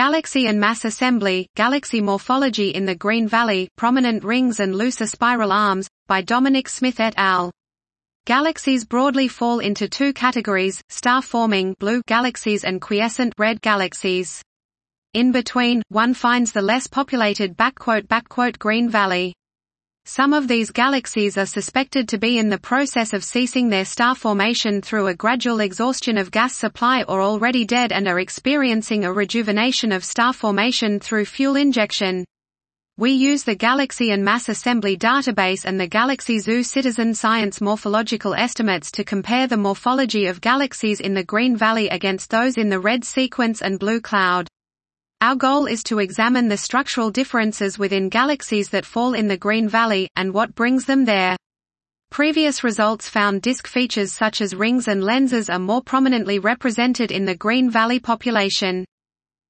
Galaxy and Mass Assembly, Galaxy Morphology in the Green Valley, Prominent Rings and Looser Spiral Arms, by Dominic Smith et al. Galaxies broadly fall into two categories, star-forming blue galaxies and quiescent red galaxies. In between, one finds the less populated Green Valley. Some of these galaxies are suspected to be in the process of ceasing their star formation through a gradual exhaustion of gas supply or already dead and are experiencing a rejuvenation of star formation through fuel injection. We use the Galaxy and Mass Assembly database and the Galaxy Zoo citizen science morphological estimates to compare the morphology of galaxies in the Green Valley against those in the red sequence and blue cloud. Our goal is to examine the structural differences within galaxies that fall in the Green Valley, and what brings them there. Previous results found disk features such as rings and lenses are more prominently represented in the Green Valley population.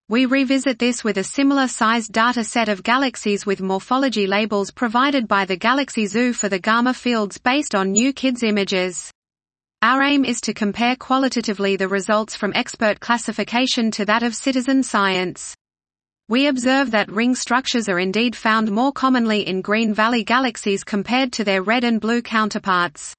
We revisit this with a similar sized data set of galaxies with morphology labels provided by the Galaxy Zoo for the GAMA fields based on new KiDS images. Our aim is to compare qualitatively the results from expert classification to that of citizen science. We observe that ring structures are indeed found more commonly in Green Valley galaxies compared to their red and blue counterparts.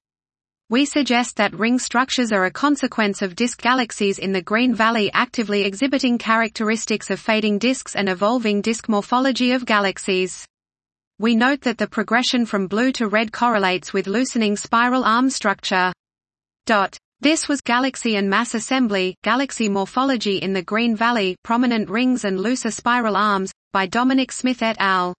We suggest that ring structures are a consequence of disk galaxies in the Green Valley actively exhibiting characteristics of fading disks and evolving disk morphology of galaxies. We note that the progression from blue to red correlates with loosening spiral arm structure. Dot. This was Galaxy and Mass Assembly, Galaxy Morphology in the Green Valley, Prominent Rings and Looser Spiral Arms, by Dominic Smith et al.